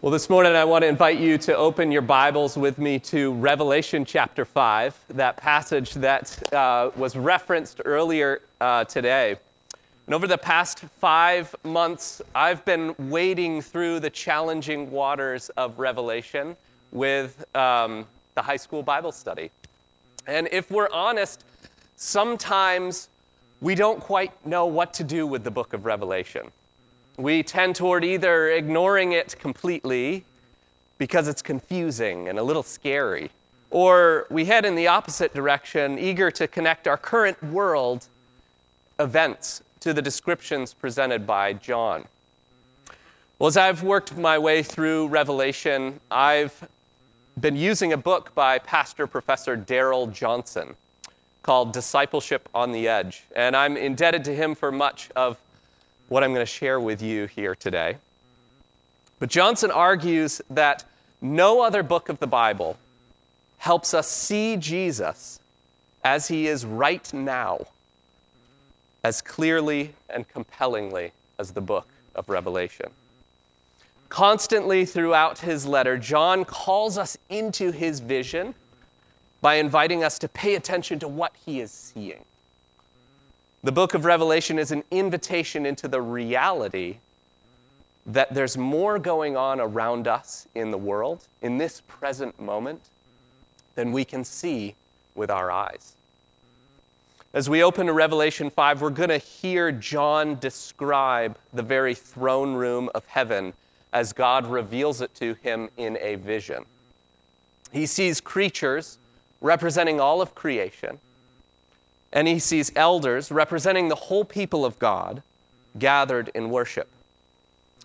Well, this morning I want to invite you to open your Bibles with me to Revelation chapter 5, that passage that uh, was referenced earlier uh, today. And over the past five months, I've been wading through the challenging waters of Revelation with um, the high school Bible study. And if we're honest, sometimes we don't quite know what to do with the book of Revelation we tend toward either ignoring it completely because it's confusing and a little scary, or we head in the opposite direction, eager to connect our current world events to the descriptions presented by John. Well, as I've worked my way through Revelation, I've been using a book by Pastor Professor Darrell Johnson called Discipleship on the Edge, and I'm indebted to him for much of what I'm going to share with you here today. But Johnson argues that no other book of the Bible helps us see Jesus as he is right now as clearly and compellingly as the book of Revelation. Constantly throughout his letter, John calls us into his vision by inviting us to pay attention to what he is seeing. The book of Revelation is an invitation into the reality that there's more going on around us in the world, in this present moment, than we can see with our eyes. As we open to Revelation 5, we're going to hear John describe the very throne room of heaven as God reveals it to him in a vision. He sees creatures representing all of creation and he sees elders representing the whole people of God gathered in worship.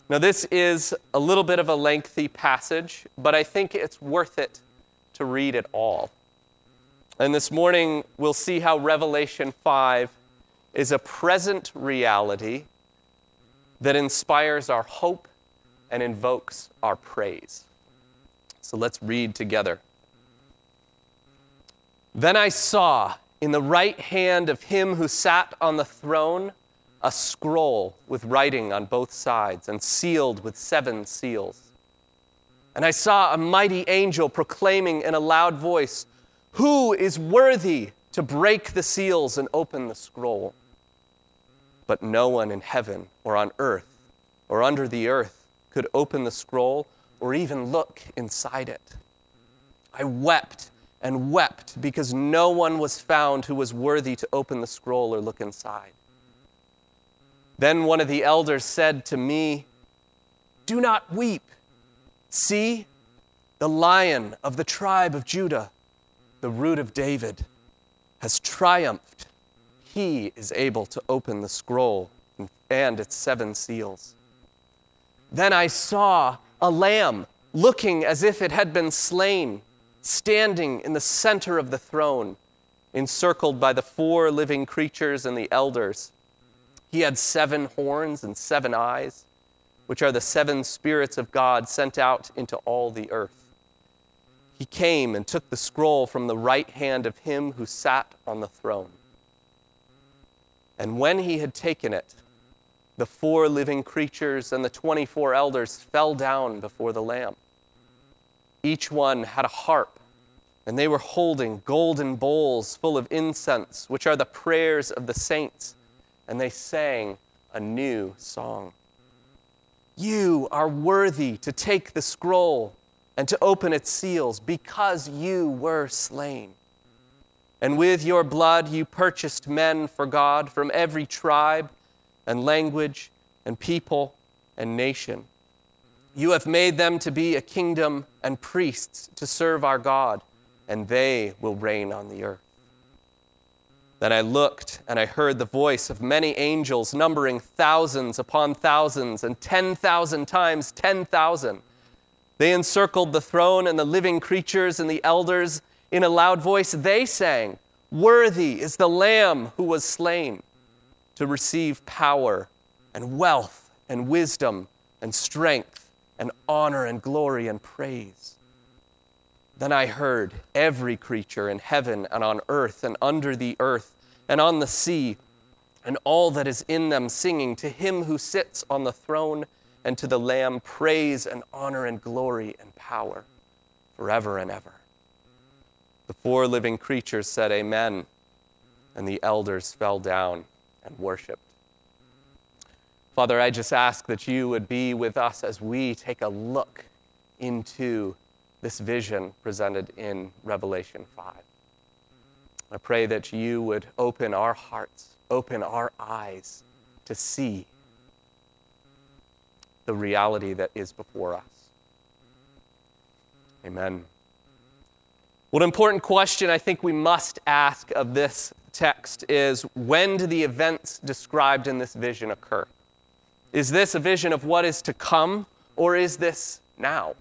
Now, this is a little bit of a lengthy passage, but I think it's worth it to read it all. And this morning, we'll see how Revelation 5 is a present reality that inspires our hope and invokes our praise. So let's read together. Then I saw in the right hand of him who sat on the throne a scroll with writing on both sides and sealed with seven seals. And I saw a mighty angel proclaiming in a loud voice, Who is worthy to break the seals and open the scroll? But no one in heaven or on earth or under the earth could open the scroll or even look inside it. I wept and wept because no one was found who was worthy to open the scroll or look inside. Then one of the elders said to me, Do not weep. See, the lion of the tribe of Judah, the root of David, has triumphed. He is able to open the scroll and its seven seals. Then I saw a lamb looking as if it had been slain standing in the center of the throne, encircled by the four living creatures and the elders. He had seven horns and seven eyes, which are the seven spirits of God sent out into all the earth. He came and took the scroll from the right hand of him who sat on the throne. And when he had taken it, the four living creatures and the 24 elders fell down before the Lamb. Each one had a harp, and they were holding golden bowls full of incense, which are the prayers of the saints, and they sang a new song. You are worthy to take the scroll and to open its seals because you were slain. And with your blood you purchased men for God from every tribe and language and people and nation. You have made them to be a kingdom and priests to serve our God, and they will reign on the earth. Then I looked, and I heard the voice of many angels, numbering thousands upon thousands, and 10,000 times 10,000. They encircled the throne and the living creatures and the elders. In a loud voice, they sang, Worthy is the Lamb who was slain to receive power and wealth and wisdom and strength and honor and glory and praise. Then I heard every creature in heaven and on earth and under the earth and on the sea and all that is in them singing to him who sits on the throne and to the Lamb praise and honor and glory and power forever and ever. The four living creatures said, Amen, and the elders fell down and worshiped. Father, I just ask that you would be with us as we take a look into this vision presented in Revelation 5. I pray that you would open our hearts, open our eyes to see the reality that is before us. Amen. What important question I think we must ask of this text is when do the events described in this vision occur? Is this a vision of what is to come, or is this now?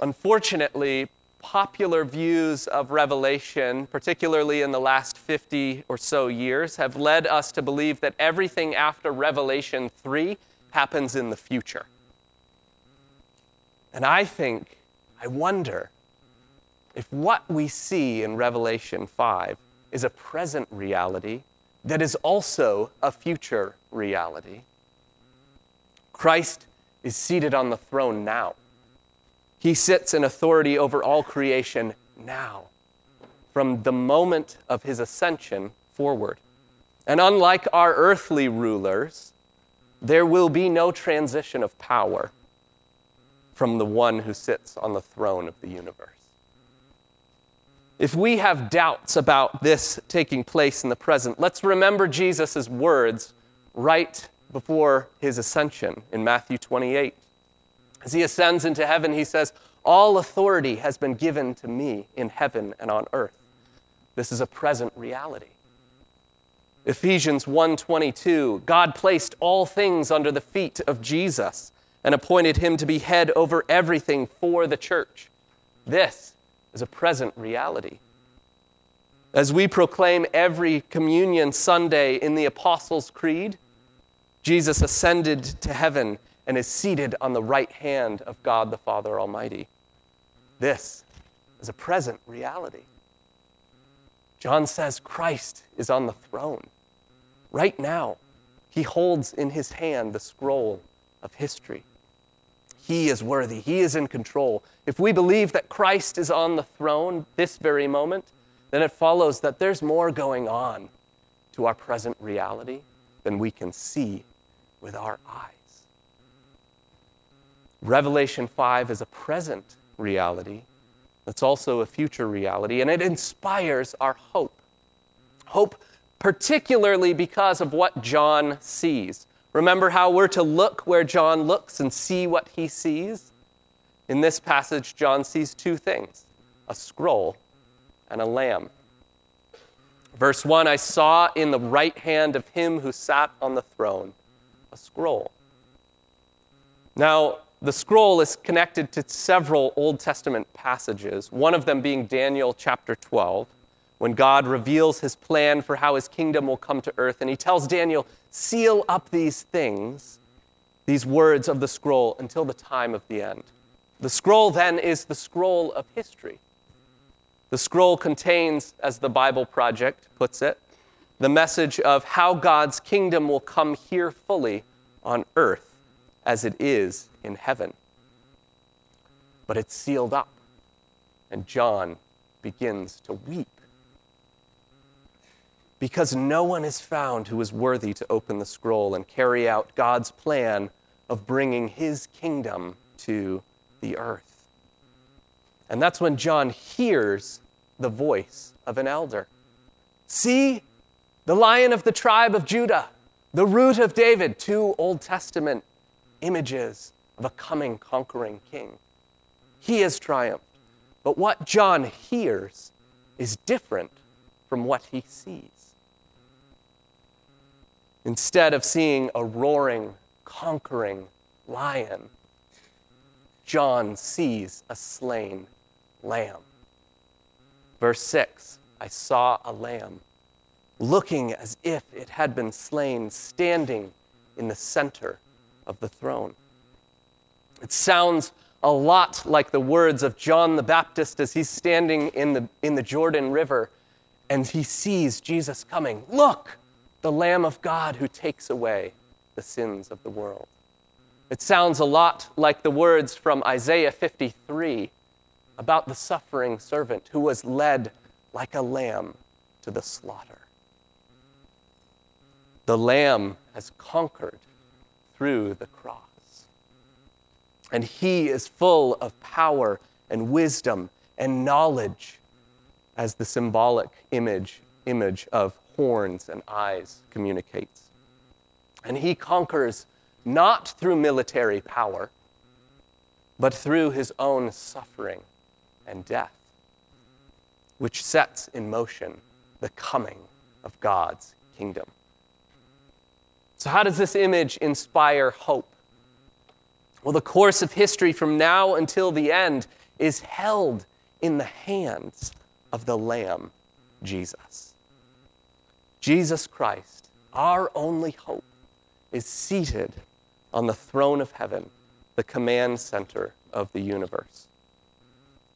Unfortunately, popular views of Revelation, particularly in the last 50 or so years, have led us to believe that everything after Revelation 3 happens in the future. And I think, I wonder, if what we see in Revelation 5 is a present reality that is also a future reality. Christ is seated on the throne now. He sits in authority over all creation now, from the moment of his ascension forward. And unlike our earthly rulers, there will be no transition of power from the one who sits on the throne of the universe. If we have doubts about this taking place in the present, let's remember Jesus' words right before his ascension in Matthew 28. As he ascends into heaven, he says, All authority has been given to me in heaven and on earth. This is a present reality. Ephesians 1:22 God placed all things under the feet of Jesus and appointed him to be head over everything for the church. This is a present reality. As we proclaim every communion Sunday in the Apostles' Creed, Jesus ascended to heaven and is seated on the right hand of God the Father Almighty. This is a present reality. John says Christ is on the throne. Right now, he holds in his hand the scroll of history. He is worthy, He is in control. If we believe that Christ is on the throne this very moment, then it follows that there's more going on to our present reality than we can see with our eyes. Revelation 5 is a present reality that's also a future reality, and it inspires our hope. Hope, particularly because of what John sees. Remember how we're to look where John looks and see what he sees? In this passage, John sees two things a scroll and a lamb. Verse 1 I saw in the right hand of him who sat on the throne a scroll. Now, the scroll is connected to several Old Testament passages, one of them being Daniel chapter 12 when God reveals his plan for how his kingdom will come to earth. And he tells Daniel, seal up these things, these words of the scroll, until the time of the end. The scroll then is the scroll of history. The scroll contains, as the Bible Project puts it, the message of how God's kingdom will come here fully on earth as it is in heaven. But it's sealed up, and John begins to weep because no one is found who is worthy to open the scroll and carry out God's plan of bringing his kingdom to the earth. And that's when John hears the voice of an elder. See, the lion of the tribe of Judah, the root of David, two Old Testament images of a coming conquering king. He has triumphed. But what John hears is different from what he sees. Instead of seeing a roaring, conquering lion, John sees a slain lamb. Verse 6 I saw a lamb looking as if it had been slain, standing in the center of the throne. It sounds a lot like the words of John the Baptist as he's standing in the, in the Jordan River and he sees Jesus coming. Look! the Lamb of God who takes away the sins of the world. It sounds a lot like the words from Isaiah 53 about the suffering servant who was led like a lamb to the slaughter. The lamb has conquered through the cross. And he is full of power and wisdom and knowledge, as the symbolic image, image of horns and eyes communicates. And he conquers not through military power, but through his own suffering and death, which sets in motion the coming of God's kingdom. So, how does this image inspire hope? Well, the course of history from now until the end is held in the hands of the Lamb, Jesus. Jesus Christ, our only hope, is seated on the throne of heaven, the command center of the universe.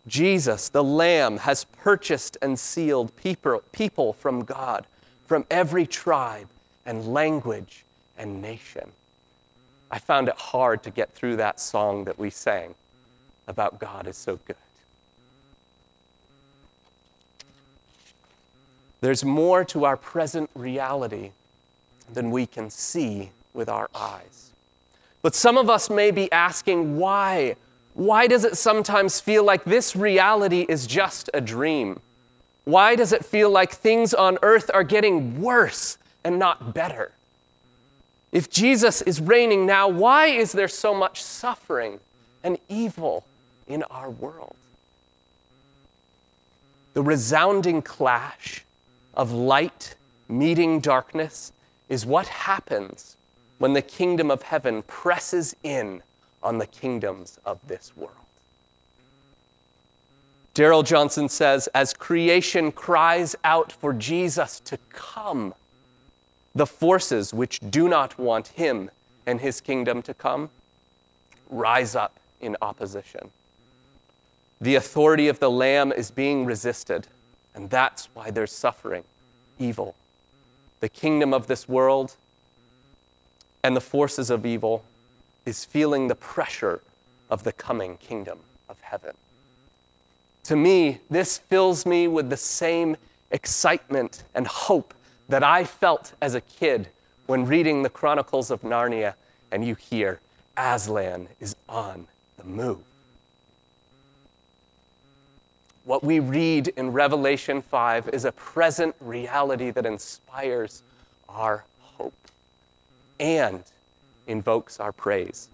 Jesus, the Lamb, has purchased and sealed people, people from God, from every tribe and language and nation. I found it hard to get through that song that we sang about God is so good. There's more to our present reality than we can see with our eyes. But some of us may be asking, why? Why does it sometimes feel like this reality is just a dream? Why does it feel like things on earth are getting worse and not better? If Jesus is reigning now, why is there so much suffering and evil in our world? The resounding clash of light meeting darkness is what happens when the kingdom of heaven presses in on the kingdoms of this world. Darrell Johnson says, as creation cries out for Jesus to come, the forces which do not want him and his kingdom to come rise up in opposition. The authority of the Lamb is being resisted, and that's why there's suffering, evil. The kingdom of this world and the forces of evil is feeling the pressure of the coming kingdom of heaven. To me, this fills me with the same excitement and hope that I felt as a kid when reading the Chronicles of Narnia and you hear Aslan is on the move. What we read in Revelation 5 is a present reality that inspires our hope and invokes our praise.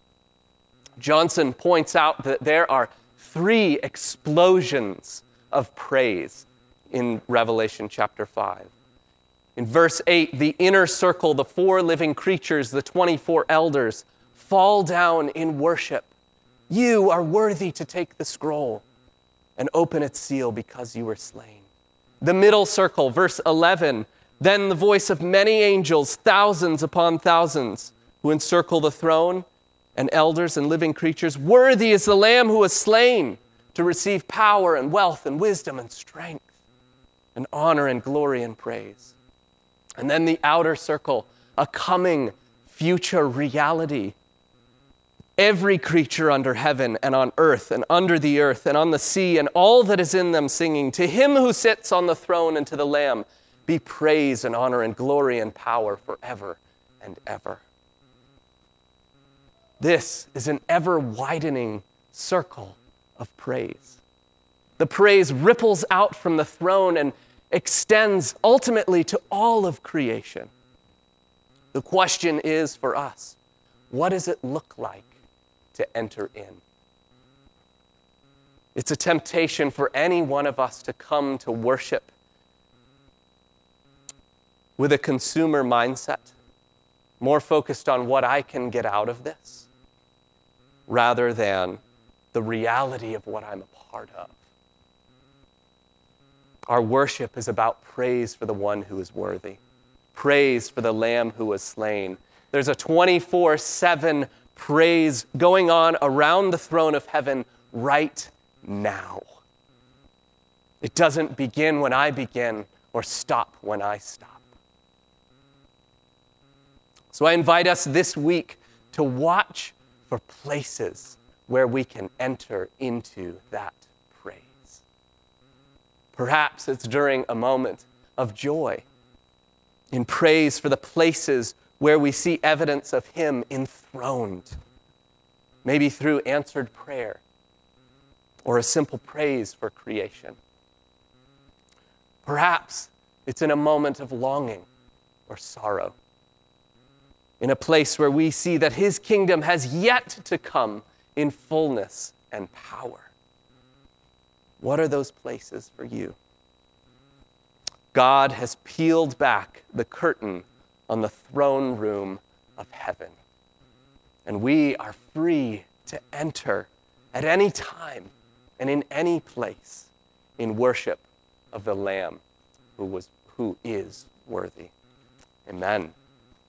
Johnson points out that there are three explosions of praise in Revelation chapter 5. In verse 8, the inner circle, the four living creatures, the 24 elders, fall down in worship. You are worthy to take the scroll and open its seal because you were slain. The middle circle, verse 11, then the voice of many angels, thousands upon thousands, who encircle the throne, and elders and living creatures. Worthy is the Lamb who was slain to receive power and wealth and wisdom and strength and honor and glory and praise. And then the outer circle, a coming future reality. Every creature under heaven and on earth and under the earth and on the sea and all that is in them singing, To him who sits on the throne and to the Lamb be praise and honor and glory and power forever and ever. This is an ever widening circle of praise. The praise ripples out from the throne and extends ultimately to all of creation. The question is for us what does it look like to enter in? It's a temptation for any one of us to come to worship with a consumer mindset, more focused on what I can get out of this, rather than the reality of what I'm a part of. Our worship is about praise for the one who is worthy, praise for the Lamb who was slain. There's a 24 7 praise going on around the throne of heaven right now. It doesn't begin when I begin or stop when I stop. So I invite us this week to watch for places where we can enter into that. Perhaps it's during a moment of joy in praise for the places where we see evidence of Him enthroned, maybe through answered prayer or a simple praise for creation. Perhaps it's in a moment of longing or sorrow, in a place where we see that His kingdom has yet to come in fullness and power. What are those places for you? God has peeled back the curtain on the throne room of heaven. And we are free to enter at any time and in any place in worship of the Lamb who, was, who is worthy. Amen.